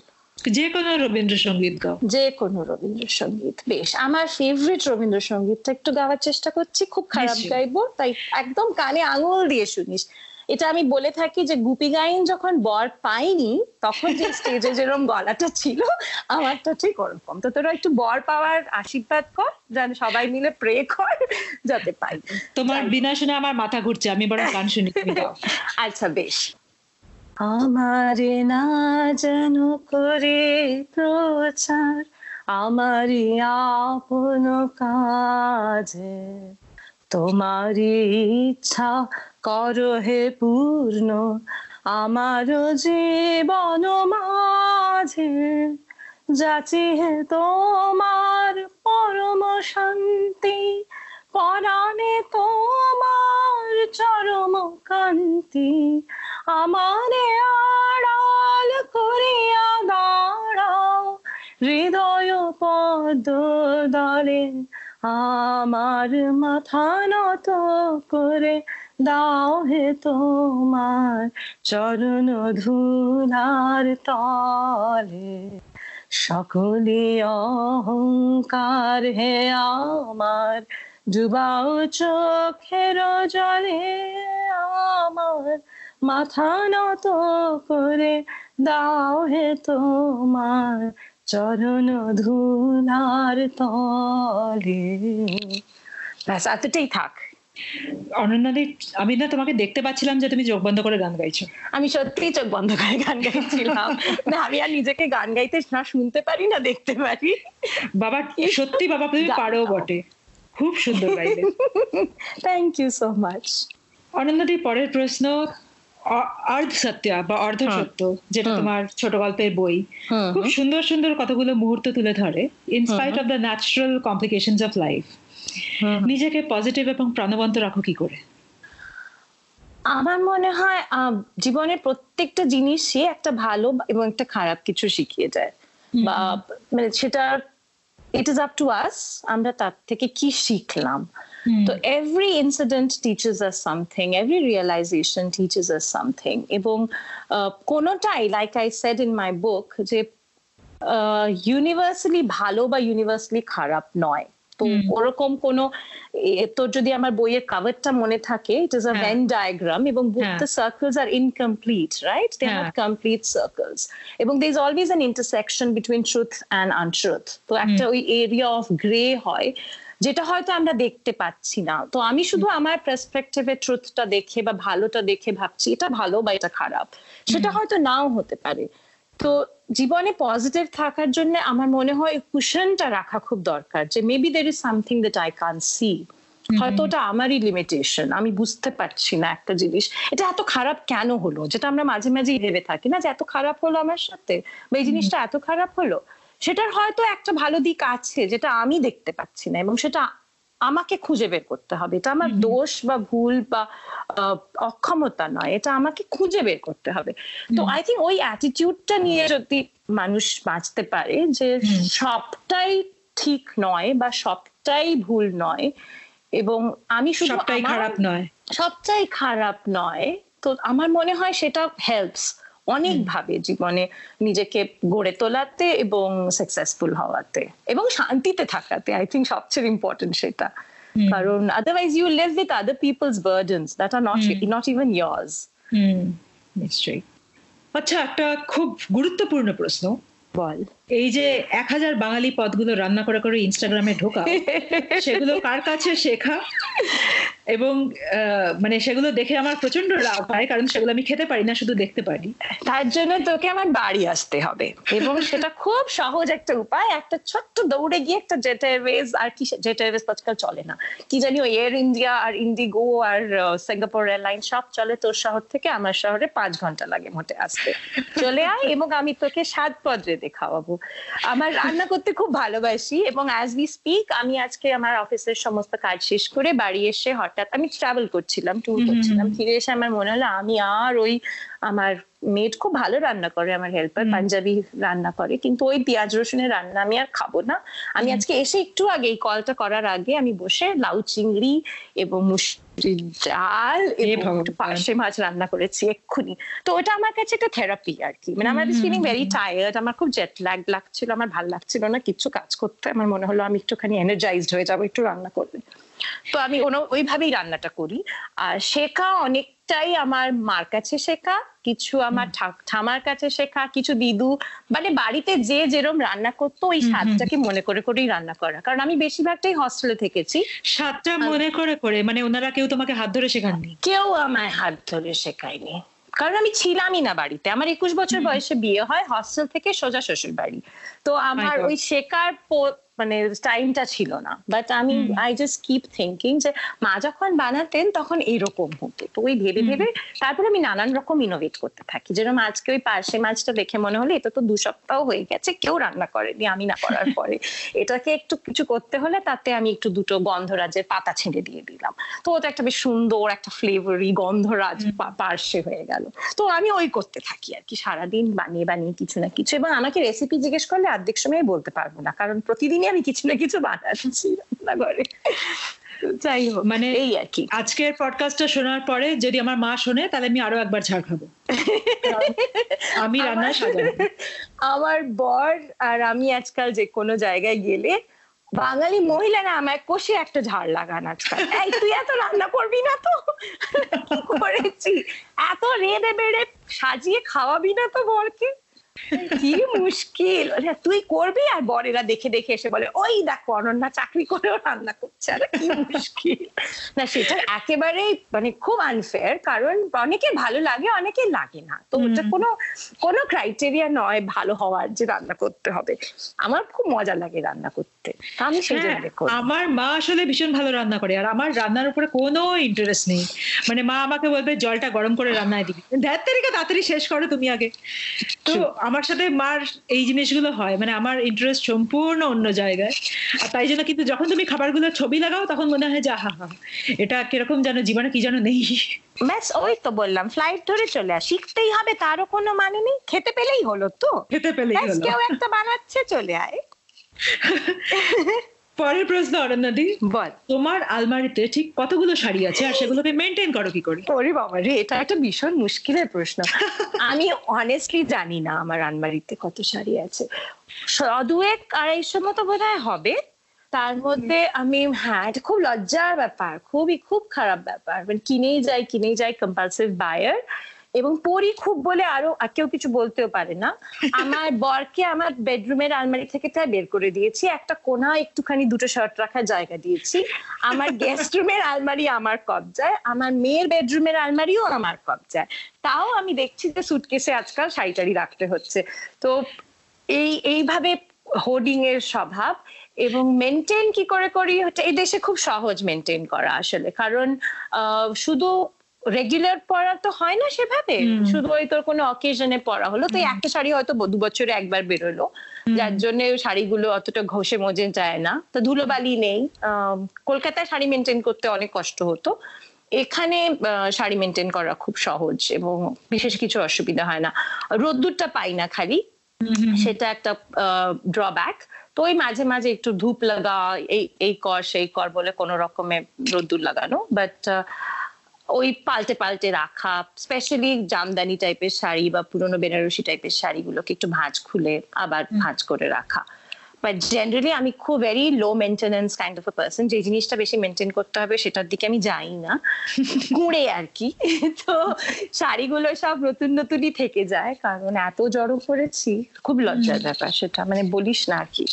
যে কোনো রবীন্দ্রসঙ্গীত গাও। যে কোনো রবীন্দ্রসঙ্গীত বেশ। আমার ফেভারিট রবীন্দ্রসঙ্গীতটা একটু গাওয়ার চেষ্টা করছি খুব খারাপ গাইবো তাই একদম কানে আঙুল দিয়ে শুনিস। এটা আমি বলে থাকি যে গুপি গাইন যখন বর পাইনি তখন যে স্টেজে যেরকম গলাটা ছিল আমারটা ঠিক ওরকম। তো তোরা একটু বর পাওয়ার আশীর্বাদ কর যেন সবাই মিলে প্রে কর যাতে পাই। তোমার বিনা শুনে আমার মাথা ঘুরছে আমি বড় গান শুনি আচ্ছা বেশ। আমারে না যেন করে প্রচার, আমারই আপন কাজে। তোমারই ইচ্ছা কর হে পূর্ণ আমার জীবন মাঝে। যাচি হে তোমার পরম শান্তি পরাণে তোমার চরম কান্তি আমারে আড়াল করিয়া দাঁড়াও, হৃদয় পদ দলে আমার মাথা নত করে দাও হে তোমার চরণ ধুলার তলে। সকলে অহংকার হে আমার, ডুবাও চোখের জলে আমার, মাথা নত করে দাও হে তোমার, চরণ ধুলার তলে। ব্যাস এতটাই থাক। অনন্যাদি আমি না তোমাকে দেখতে পাচ্ছিলাম যে তুমি চোখ বন্ধ করে গান গাইছো। আমি সত্যি চোখ বন্ধ করে গান গাইছিলাম। না আমি আর নিজেকে গান গাইতে না শুনতে পারি না দেখতে পারি। বাবা সত্যি বাবা তুমি পারো বটে। খুব সুন্দর গাইলে। থ্যাংক ইউ সো মাচ অনন্যাদি পরের প্রশ্ন অর্ধ সত্য বা অর্ধ সত্য যেটা তোমার ছোট গল্পের বই। খুব সুন্দর সুন্দর কতগুলো মুহূর্ত তুলে ধরে in spite of the natural complication of life নিজেকে পজিটিভ এবং প্রাণবন্ত রাখো কি করে? আমার মনে হয় জীবনের প্রত্যেকটা জিনিসই একটা ভালো এবং একটা খারাপ কিছু শিখিয়ে যায়। বা মানে সেটা it is up to us আমরা তার থেকে কি শিখলাম। তো every incident teaches us something every realisation teaches us something এবং কোনোটাই like I said in my book যে ইউনিভার্সালি ভালো বা ইউনিভার্সালি খারাপ নয়। তো ওরকম কোনো তোর যদি আমার বইয়ের কাভারটা মনে থাকে it is a Venn diagram এবং book the circles are incomplete right they are complete circles এবং there is always an intersection between truth and untruth তো একটা ওই এরিয়া অফ গ্রে হয় যেটা হয়তো আমরা দেখতে পাচ্ছি না। তো আমি শুধু আমার পার্সপেক্টিভে ট্রুথটা দেখে বা ভালোটা দেখে ভাবছি এটা ভালো বা এটা খারাপ। সেটা হয়তো নাও হতে পারে। তো জীবনে পজিটিভ থাকার জন্য আমার মনে হয় কুশনটা রাখা খুব দরকার যে maybe there is something that I can see হয়তো ওটা আমারই লিমিটেশন আমি বুঝতে পারছি না একটা জিনিস। এটা এত খারাপ কেন হলো? যেটা আমরা মাঝে মাঝে ভেবে থাকি না যে এত খারাপ হলো আমার সাথে বা এই জিনিসটা এত খারাপ হলো। সেটার হয়তো একটা ভালো দিক আছে যেটা আমি দেখতে পাচ্ছি না এবং সেটা আমাকে খুঁজে বের করতে হবে। এটা আমার দোষ বা ভুল বা অক্ষমতা নয়। এটা আমাকে খুঁজে বের করতে হবে। তো আই থিঙ্ক ওই অ্যাটিটিউডটা নিয়ে যদি মানুষ বাঁচতে পারে যে সবটাই ঠিক নয় বা সবটাই ভুল নয় এবং আমি শুধু সবটাই খারাপ নয়। সবটাই খারাপ নয় তো আমার মনে হয় সেটা হেল্পস অনেকভাবে জীবনে নিজেকে গড়ে তোলাতে এবং সাকসেসফুল হওয়াতে এবং শান্তিতে থাকাতে আই থিঙ্ক সবচেয়ে ইম্পর্টেন্ট সেটা। কারণ otherwise you live with other people's burdens that are not not even yours নিশ্চয়ই। আচ্ছা একটা খুব গুরুত্বপূর্ণ প্রশ্ন। বল। এই যে এক হাজার বাঙালি পদগুলো রান্না করে করে ইনস্টাগ্রামে ঢোকা সেগুলো কার কাছে শেখা? এবং মানে সেগুলো দেখে আমার প্রচণ্ড রাগ হয়, কারণ সেগুলো আমি খেতে পারি না, শুধু দেখতে পারি। তার জন্য তোকে আমার বাড়ি আসতে হবে। এবং সেটা খুব সহজ একটা উপায়, একটা ছোট্ট দৌড়ে গিয়ে একটা জেট এয়ারওয়েজ আর কি জেট এয়ারওয়েজ আজকাল চলে না। কি জানি ওই এয়ার ইন্ডিয়া আর ইন্ডিগো আর সিঙ্গাপুর এয়ারলাইন সব চলে তোর শহর থেকে, আমার শহরে পাঁচ ঘণ্টা লাগে মোটে আসতে। চলে আয় এবং আমি তোকে সাত পদ্রে দেখাবো আমার রান্না করতে খুব ভালোবাসি এবং অ্যাজ উই স্পিক আমি আজকে আমার অফিসের সমস্ত কাজ শেষ করে বাড়ি এসে হঠাৎ আমি ট্রাভেল করছিলাম ট্যুর করছিলাম। ফিরে এসে আমার মনে হলো আমি আর ওই আমার মেড খুব ভালো রান্না করে আমার হেল্পার পাঞ্জাবি রান্না করে। কিন্তু ওই পেঁয়াজ রসুনের রান্না আমি আর খাব না। আমি আজকে এসে একটু আগে এই কলটা করার আগে আমি বসে লাউ চিংড়ি এবং ডাল এবং পার্শে মাছ রান্না করেছি এক্ষুনি। তো ওটা আমার কাছে একটা থেরাপি আর কি। মানে আমার ফিলিং ভেরি টায়ার্ড আমার খুব জেট ল্যাগ লাগছিল আমার ভালো লাগছিল না কিছু কাজ করতে। আমার মনে হলো আমি একটুখানি এনার্জাইজড হয়ে যাব একটু রান্না করলে। তো আমি ওইভাবেই রান্নাটা করি। আর শেখা অনেকটাই আমার মার কাছে শেখা কিছু আমার ঠামার কাছে শেখা কিছু দিদু মানে বাড়িতে যে যেরম রান্না করতো ওই স্বাদটাকে মনে করে করেই রান্না করা। কারণ আমি বেশিরভাগটাই হস্টেলে থেকেছি। স্বাদটা মনে করে করে মানে ওনারা কেউ তোমাকে হাত ধরে শেখাননি? কেউ আমায় হাত ধরে শেখায়নি। কারণ আমি ছিলামই না বাড়িতে। আমার একুশ বছর বয়সে বিয়ে হয় হস্টেল থেকে সোজা শ্বশুর বাড়ি তো আমার ওই শেখার মানে টাইমটা ছিল না। বাট আমি আই জাস্ট কিপ থিঙ্কিং যে মা যখন বানাতেন তখন এরকম হতো। তো ওই ভেবে ভেবে তারপরে আমি নানান রকম ইনোভেট করতে থাকি। যেরকম আজকে ওই পার্শে মাছটা দেখে মনে হলো এটা তো দু সপ্তাহ হয়ে গেছে কেউ রান্না করেনি আমি না করার পরে। এটাকে একটু কিছু করতে হলে তাতে আমি একটু দুটো গন্ধরাজের পাতা ছেঁড়ে দিয়ে দিলাম। তো ওটা একটা বেশ সুন্দর একটা ফ্লেভারি গন্ধরাজ পার্শে হয়ে গেল। তো আমি ওই করতে থাকি আর কি। সারাদিন বানিয়ে বানিয়ে কিছু না কিছু। এবং আমাকে রেসিপি জিজ্ঞেস করলে অর্ধেক সময় বলতে পারব না। কারণ প্রতিদিনই আমি কিছু না কিছু বানাচ্ছি রান্নাঘরে যাই হোক মানে এই আর কি। আজকের পডকাস্টটা শোনার পরে যদি আমার মা শোনে তাহলে আমি আরও একবার ঝাড় খাব। আমি রান্না সাজাবো। আমার বর আর আমি আজকাল যে কোনো জায়গায় গেলে বাঙালি মহিলারা আমায় কষে একটা ঝাড় লাগান আজকাল। এই তুই এত রান্না করবি না তো? করেছি। এত রেড়ে বেড়ে সাজিয়ে খাওয়াবি না তো বরকে? কি মুশকিল? তুই করবি? আর বরেরা দেখে দেখে এসে বলে ওই দেখো অনন্যা চাকরি করেও রান্না করছে। আর কি মুশকিল। না সেটা একেবারেই মানে খুব আনফেয়ার কারণ অনেকে ভালো লাগে অনেকে লাগে না। তো ওটা কোনো কোনো ক্রাইটেরিয়া নয় ভালো হওয়ার যে রান্না করতে হবে। আমার খুব মজা লাগে রান্না করতে। আমি সেই হ্যাঁ, জন্য আমার মা আসলে ভীষণ ভালো রান্না করে আর আমার রান্নার উপরে কোনো ইন্টারেস্ট নেই। মানে মা আমাকে বলবে জলটা গরম করে রান্নায় দিবি। ধ্যাত তারিখে তাড়াতাড়ি শেষ করো তুমি আগে। তো আমার সাথে মার এই জিনিসগুলো হয় মানে আমার ইন্টারেস্ট সম্পূর্ণ অন্য জায়গায়। আর তাই জন্য কিন্তু যখন তুমি খাবারগুলো ছবি লাগাও তখন মনে হয় যে হা হা এটা কীরকম যেন জীবনে কি যেন নেই? ব্যাস ওই তো বললাম ফ্লাইট ধরে চলে আস। শিখতেই হবে তারও কোনো মানে নেই খেতে পেলেই হলো তো। খেতে পেলেই হলো। কেউ একটা বানাচ্ছে চলে আয়। পরের প্রশ্ন অরণ্যদি। বল। তোমার আলমারিতে ঠিক কতগুলো শাড়ি আছে? আর সেগুলোকে মেনটেন করো কি করে? ওরে বাবা রে এটা একটা ভীষণ মুশকিলের প্রশ্ন। আমি অনেস্টলি জানি না আমার আলমারিতে কত শাড়ি আছে। দুয়েক আড়াইশো মতো বোধ হবে। তার মধ্যে আমি হ্যাঁ এটা খুব লজ্জার ব্যাপার খুবই খুব খারাপ ব্যাপার। মানে কিনেই যাই কিনেই যাই কম্পালসিভ বায়ার এবং পরি খুব বলে আরও কেউ কিছু বলতেও পারে না। আমার বরকে আমার বেডরুমের আলমারি থেকে তাই বের করে দিয়েছি। একটা কোনা একটুখানি দুটো শার্ট রাখার জায়গা দিয়েছি। আমার গেস্ট রুমের আলমারি আমার কবজায়, আমার মেয়ের বেডরুমের আলমারিও আমার কবজায়। তাও আমি দেখছি যে সুটকেসে আজকাল শাড়ি রাখতে হচ্ছে। তো এই, এইভাবে হোর্ডিং এর স্বভাব এবং মেনটেন কি করে করি? এই দেশে খুব সহজ মেনটেন করা আসলে। কারণ শুধু রেগুলার পড়া তো হয় না সেভাবে। শুধু ওই তোর কোনো অকেশনে পড়া হলো। তো একটা শাড়ি হয়তো দু বছরে একবার বেরোলো। যার জন্য শাড়িগুলো অতটা ঘষে মজে যায় না। তো ধুলোবালি নেই। কলকাতায় শাড়ি মেনটেন করতে অনেক কষ্ট হতো। এখানে শাড়ি মেনটেন করা খুব সহজ এবং বিশেষ কিছু অসুবিধা হয় না। রোদ্দুরটা পাই না খালি। সেটা একটা ড্রব্যাক তো ওই মাঝে মাঝে একটু ধূপ লাগা এই এই কর সেই কর বলে কোনো রকমের রোদ্দুর লাগানো। বাট ওই পাল্টে পাল্টে রাখা স্পেশালি জামদানি টাইপের শাড়ি বা পুরনো বেনারসি টাইপের শাড়িগুলোকে একটু ভাঁজ খুলে আবার ভাঁজ করে রাখা। বাট জেনারেলি আমি খুব very low maintenance kind of a person যে জিনিসটা বেশি মেনটেন করতে হবে সেটার দিকে আমি যাই না। কুঁড়ে আর কি। তো শাড়িগুলো সব নতুন নতুনই থেকে যায়। কারণ এত জড়ো করেছি খুব লজ্জার ব্যাপার সেটা। মানে বলিস না আর কি।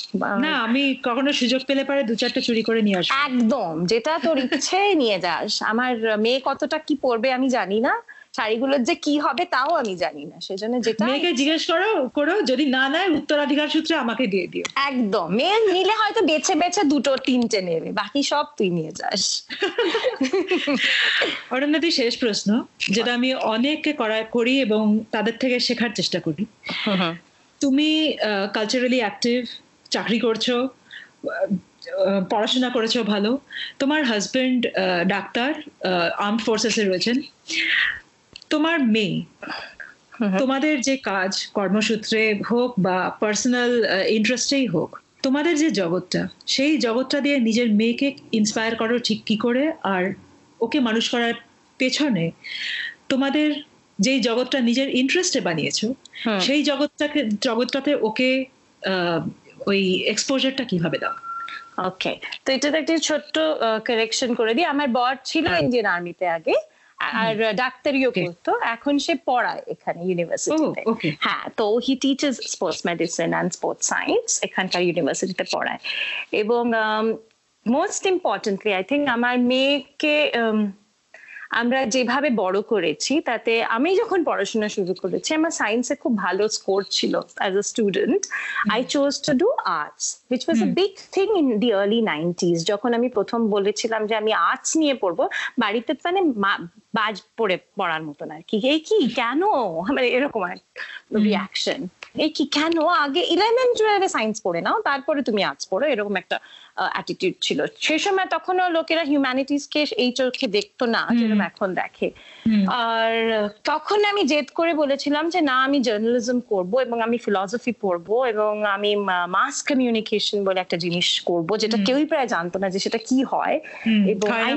না আমি কখনো সুযোগ পেলে পারে দু চারটা চুরি করে নিয়ে আসব। একদম। যেটা তোর ইচ্ছে নিয়ে যাস। আমার মেয়ে কতটা কি পরবে আমি জানি না। শাড়িগুলোর যে কি হবে তাও আমি জানি না। সেজন্য যেটা মেয়েকে জিজ্ঞেস করো করো যদি না নেয় উত্তরাধিকার সূত্রে আমাকে দিয়ে দিও। একদম। মেয়ে নিলে হয়তো বেছে বেছে দুটো তিনটে নেবে। বাকি সব তুই নিয়ে যাস। অরণ্যতি শেষ প্রশ্ন যেটা আমি অনেককে করা করি এবং তাদের থেকে শেখার চেষ্টা করি। তুমি কালচারালি অ্যাক্টিভ চাকরি করছ পড়াশোনা করেছ ভালো। তোমার হাজবেন্ড ডাক্তার আর্মড ফোর্সেসে রয়েছেন। তোমার মেয়ে তোমাদের যে কাজ কর্মসূত্রে হোক বা পার্সোনাল ইন্টারেস্টেই হোক তোমাদের যে জগৎটা সেই জগৎটা দিয়ে নিজের মেয়েকে ইন্সপায়ার করো ঠিক কি করে আর ওকে মানুষ করার পেছনে তোমাদের যেই জগৎটা নিজের ইন্টারেস্টে বানিয়েছো সেই জগৎটাকে জগৎটাতে ওকে ওই এক্সপোজারটা কীভাবে দাও? ওকে তো এটাতে একটা ছোট্ট কারেকশন করে দিই। আমার বর ছিল ইন্ডিয়ান আর্মিতে আগে। আর ডাক্তারিও. করতো। এখন সে পড়ায় এখানে ইউনিভার্সিটিতে হ্যাঁ তো he teaches sports medicine and sports science এখানকার ইউনিভার্সিটিতে পড়ায়। এবং মোস্ট ইম্পর্টেন্টলি আই থিঙ্ক আমার মেয়েকে um, আমরা যেভাবে বড় করেছি তাতে আমি যখন পড়াশোনা শুরু করেছি আমার সায়েন্সে খুব ভালো স্কোর ছিল as a student I chose to do arts which was a big thing in the early nineties যখন আমি প্রথম বলেছিলাম যে আমি আর্টস নিয়ে পড়ব বাড়িতে মানে মা- বাজ পড়ে পড়ার মতন আর কি। এই কি কেন? মানে এরকম আর রিয়াকশন এই কি কেন? আগে ইলেভেন টুয়েলভে সায়েন্স পড়ে নাও তারপরে তুমি আর্টস পড়ো এরকম একটা অ্যাটিটিউড ছিল। সেই সময় তখনও লোকেরা হিউম্যানিটিস কে এই চোখে দেখতো না যেরকম এখন দেখে। আর তখন আমি জেদ করে বলেছিলাম যে না আমি জার্নালিজম করব এবং আমি ফিলসফি পড়ব এবং আমি মাস কমিউনিকেশন বলে একটা জিনিস করব যেটা কেউই প্রায় জানতো না যে সেটা কি হয়। এবং I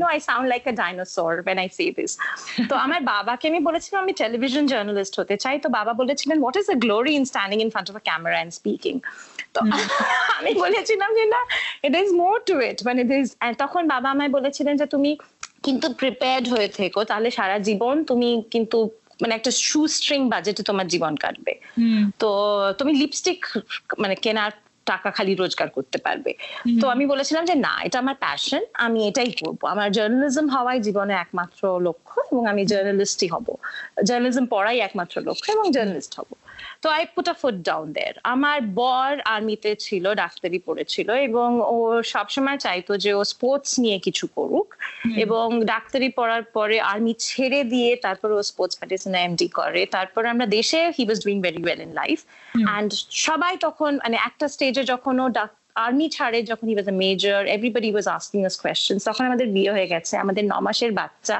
না I sound like a dinosaur when I say this. তো আমার বাবাকে আমি বলেছিলাম আমি টেলিভিশন জার্নালিস্ট হতে চাই। তো বাবা বলেছিলেন what is the glory in standing in front of a camera and speaking তো আমি বলেছিলাম যে না ইট ইজ মোর টু ইট মানে তখন বাবা আমায় বলেছিলেন যে তুমি কিন্তু প্রিপেয়ার্ড হয়ে থেকো। তাহলে সারা জীবন তুমি কিন্তু মানে একটা শু স্ট্রিং বাজেটে তোমার জীবন কাটবে। তো তুমি লিপস্টিক মানে কেনার টাকা খালি রোজগার করতে পারবে। তো আমি বলেছিলাম যে না এটা আমার প্যাশন আমি এটাই করব। আমার জার্নালিজম হওয়াই জীবনে একমাত্র লক্ষ্য এবং আমি জার্নালিস্টই হব। জার্নালিজম পড়াই একমাত্র লক্ষ্য এবং জার্নালিস্ট হব। তো I put a foot down there আমার বর আর্মিতে ছিল ডাক্তারি পড়েছিল এবং ও সবসময় চাইতো যে ও স্পোর্টস নিয়ে কিছু করুক এবং ডাক্তারি পড়ার পরে আর্মি ছেড়ে দিয়ে তারপর ও স্পোর্টস মেডিসিনে এমডি করে। তারপর আমরা দেশে he was doing very well in life and সবাই তখন মানে একটা স্টেজে যখন ও আর্মি ছাড়ে যখন he was a major everybody was asking us question তখন আমাদের বিয়ে হয়ে গেছে। আমাদের ন মাসের বাচ্চা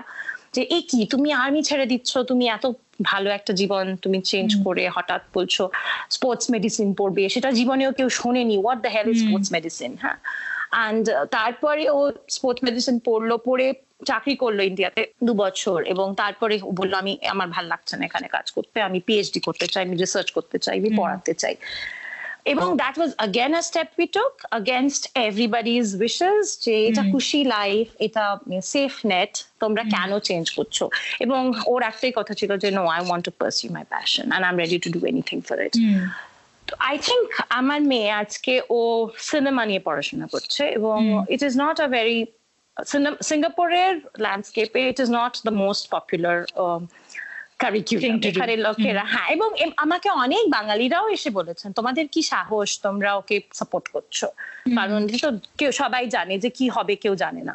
যে এ কি? তুমি আর্মি ছেড়ে দিচ্ছ? তুমি এত ভালো একটা জীবন তুমি চেঞ্জ করে হঠাৎ বলছো স্পোর্টস মেডিসিন পড়বে সেটা জীবনেও কেউ শোনেনি। What the hell sports medicine হ্যাঁ। অ্যান্ড তারপরে ও স্পোর্টস মেডিসিন পড়ল পড়ে চাকরি করল ইন্ডিয়াতে দু বছর এবং তারপরে বলল আমি আমার ভালো লাগছে না এখানে কাজ করতে আমি পিএইচডি করতে চাই আমি রিসার্চ করতে চাই আমি পড়াতে চাই। এবং that was again a step we took against everybody's wishes যে এটা খুশি লাইফ এটা সেফ নেট তোমরা কেন চেঞ্জ করছ? এবং ওর একটাই কথা ছিল যে no I want to pursue my passion and I am ready to do anything for it I think আমার মেয়ে আজকে ও সিনেমা নিয়ে পড়াশোনা করছে এবং it is not a very সিঙ্গাপুরের ল্যান্ডস্কেপে it is not the most popular curriculum এখানে লোকেরা হ্যাঁ এবং আমাকে অনেক বাঙালিরাও এসে বলেছেন তোমাদের কি সাহস? তোমরা ওকে সাপোর্ট করছ। কারণ তো কেউ সবাই জানে যে কি হবে কেউ জানে না।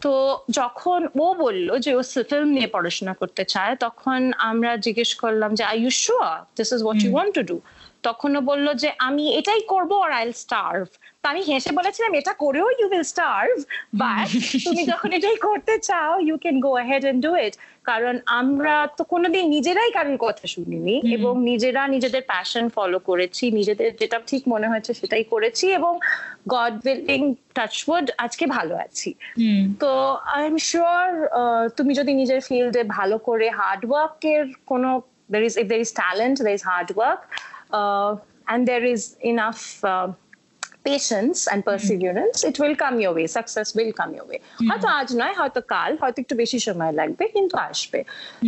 তো যখন ও বলল যে ও ফিল্ম নিয়ে পড়াশোনা করতে চায় তখন আমরা জিজ্ঞেস করলাম যে I you sure this is what you want to do তখন ও বলল যে আমি এটাই করব আর আইল স্টার্ভ তো আমি হেসে বলেছিলাম এটা করেও ইউ উইল স্টার্ভ বাট তুমি যখন এটাই করতে চাও you can go ahead and do it কারণ আমরা তো কোনোদিন নিজেরাই কারোর কথা শুনিনি এবং নিজেরা নিজেদের প্যাশন ফলো করেছি নিজেদের যেটা ঠিক মনে হয়েছে সেটাই করেছি এবং গড উইলিং টাচওয়ার্ড আজকে ভালো আছি। তো আই এম শিওর তুমি যদি নিজের ফিল্ডে ভালো করে হার্ড ওয়ার্কের কোনো is if there is talent there is hard work uh, and there is enough uh, patience and perseverance mm. it will come your way. Success will come your way. হয়তো আজ নয় হয়তো কাল হয়তো একটু বেশি সময় লাগবে কিন্তু আসবে।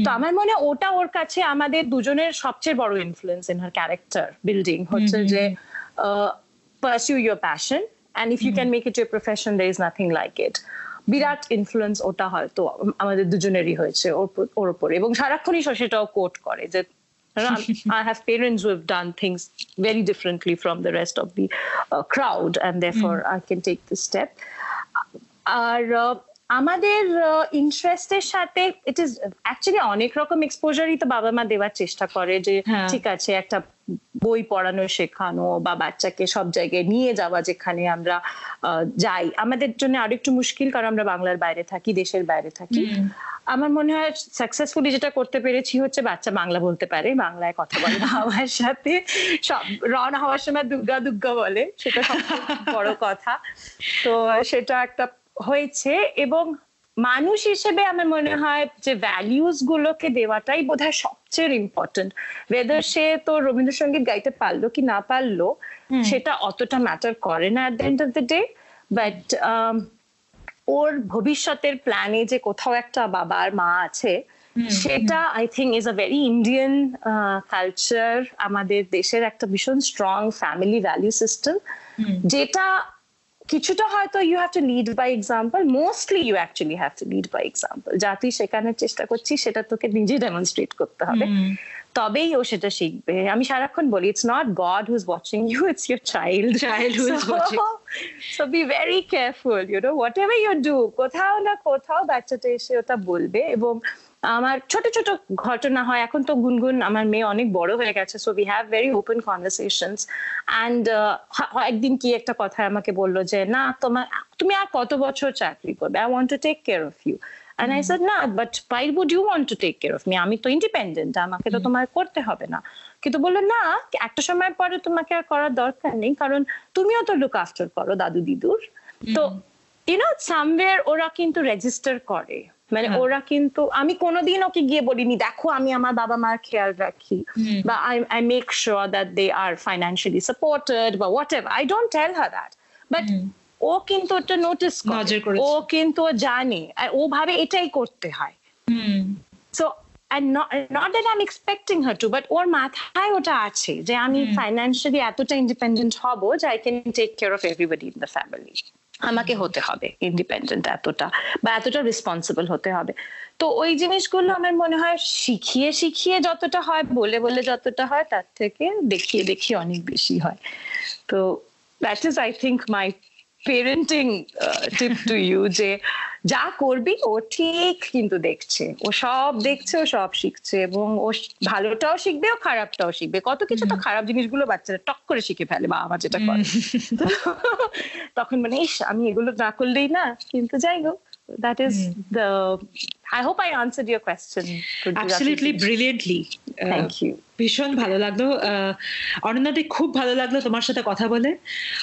তো আমার মনে ওটা ওর কাছে আমাদের দুজনের সবচেয়ে বড় influence in her character building হচ্ছে যে pursue your passion and if you can make it your profession there is nothing like it Virat influence ওটা হয়তো আমাদের দুজনেরই হয়েছে ওর উপরে এবং সারাক্ষণই সেটাও কোট করে যে I have parents who have done things very differently from the rest of the uh, crowd, and therefore mm. I can take this step. আর আমাদের ইন্টারেস্টের সাথে ইট ইজ অ্যাকচুয়ালি অনেক রকম এক্সপোজারই তো বাবা মা দেওয়ার চেষ্টা করে যে ঠিক আছে একটা বই পড়ানো শেখানো বা বাচ্চাকে সব জায়গায় নিয়ে যাওয়া যেখানে আমরা যাই আমাদের জন্য আরও একটু মুশকিল কারণ আমরা বাংলার বাইরে থাকি দেশের বাইরে থাকি। আমার মনে হয় সাকসেসফুলি যেটা করতে পেরেছি হচ্ছে বাচ্চা বাংলা বলতে পারে বাংলায় কথা বলে বাবার সাথে। সব রওনা হওয়ার সময় দুর্গা দুর্গা বলে সেটা সব বড় কথা। তো সেটা একটা হয়েছে এবং মানুষ হিসেবে আমার মনে হয় যে ভ্যালিউস গুলোকে দেওয়াটাই বোধ হয় সবচেয়ে ইম্পর্টেন্ট ওয়েদার সে তো রবীন্দ্রসঙ্গীত গাইতে পারল কি না পারল সেটা অতটা ম্যাটার করে না at the end of the day but ওর ভবিষ্যতের প্ল্যানে যে কোথাও একটা বাবার মা আছে সেটা I think is a very Indian culture আমাদের দেশের একটা ভীষণ স্ট্রং ফ্যামিলি ভ্যালু সিস্টেম যেটা কিছুটা হয়তো you have to lead by example mostly you actually have to lead by example যা তুই শেখানোর চেষ্টা করছিস সেটা তোকে নিজে ডেমনস্ট্রেট করতে হবে। তবেই ও সেটা শিখবে। আমি সারাক্ষণ বলি it's not God who's watching you it's your child child who's watching so be very careful you know whatever you do কোথাও না কোথাও বাচ্চাটা এসে ওটা বলবে এবং আমার ছোট ছোট ঘটনা হয়। এখন তো গুনগুন আমার মেয়ে অনেক বড় হয়ে গেছে so we have very open conversations and একদিন কি একটা কথা আমাকে বলল যে না তোমার তুমি আর কত বছর চাকরি করবে? I want to take care of you And I said, না but why would you want to take care of me? আমি তো ইন্ডিপেন্ডেন্ট আমাকে তো তোমার করতে হবে না। কিন্তু বলল না একটা সময় পরে তোমাকে আর করার দরকার নেই কারণ তুমিও তো লুক আফটার করো দাদু দিদুর তো ইউনো সামওয়্যার ওরা কিন্তু রেজিস্টার করে। মানে ওরা কিন্তু আমি কোনোদিন ওকে গিয়ে বলিনি দেখো আমি আমার বাবা মার খেয়াল রাখি বা I I make sure that they are financially supported বা whatever I don't tell her that but ও কিন্তু ওটা নোটিস করে। ও কিন্তু জানে ও ভাবে এটাই করতে হয়। So and not not that I'm expecting her to, but ওর মাথায় ওটা আছে যে আমি ফাইন্যান্সিয়ালি এতটা ইন্ডিপেন্ডেন্ট হব যে I can take care of everybody in the family আমাকে হতে হবে ইন্ডিপেন্ডেন্ট এতটা বা এতটা রেসপন্সিবল হতে হবে। তো ওই জিনিসগুলো আমার মনে হয় শিখিয়ে শিখিয়ে যতটা হয়, বলে বলে যতটা হয়, তার থেকে দেখিয়ে দেখিয়ে অনেক বেশি হয়। তো that is I think my parenting tip to you যে যা করবি ও ঠিক কিন্তু দেখছে। ও সব দেখছে ও সব শিখছে এবং ও ভালোটাও শিখবে ও খারাপটাও শিখবে। কত কিছু তো খারাপ জিনিসগুলো বাচ্চারা টক করে শিখে ফেলে বা আমার যেটা করে। তখন মানে ইস আমি এগুলো না করলেই না। কিন্তু যাই হোক that is mm. the i hope i answered your question absolutely brilliantly thank uh, you. ভীষণ ভালো লাগল। অনন্যাদি খুব ভালো লাগল তোমার সাথে কথা বলে।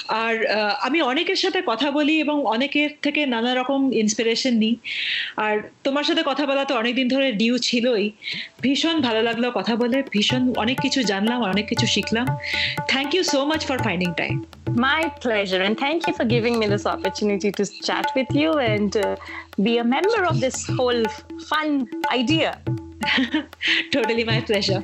আর আমি অনেকের সাথে কথা বলি এবং অনেকের থেকে নানা রকম ইন্সপিরেশন নিই। আর তোমার সাথে কথা বলা তো অনেকদিন ধরে ডিউ ছিলই। ভীষণ ভালো লাগল কথা বলে ভীষণ অনেক কিছু জানলাম অনেক কিছু শিখলাম। Thank you so much for finding time My pleasure, and thank you for giving me this opportunity to chat with you and uh, be a member of this whole fun idea. totally my pleasure.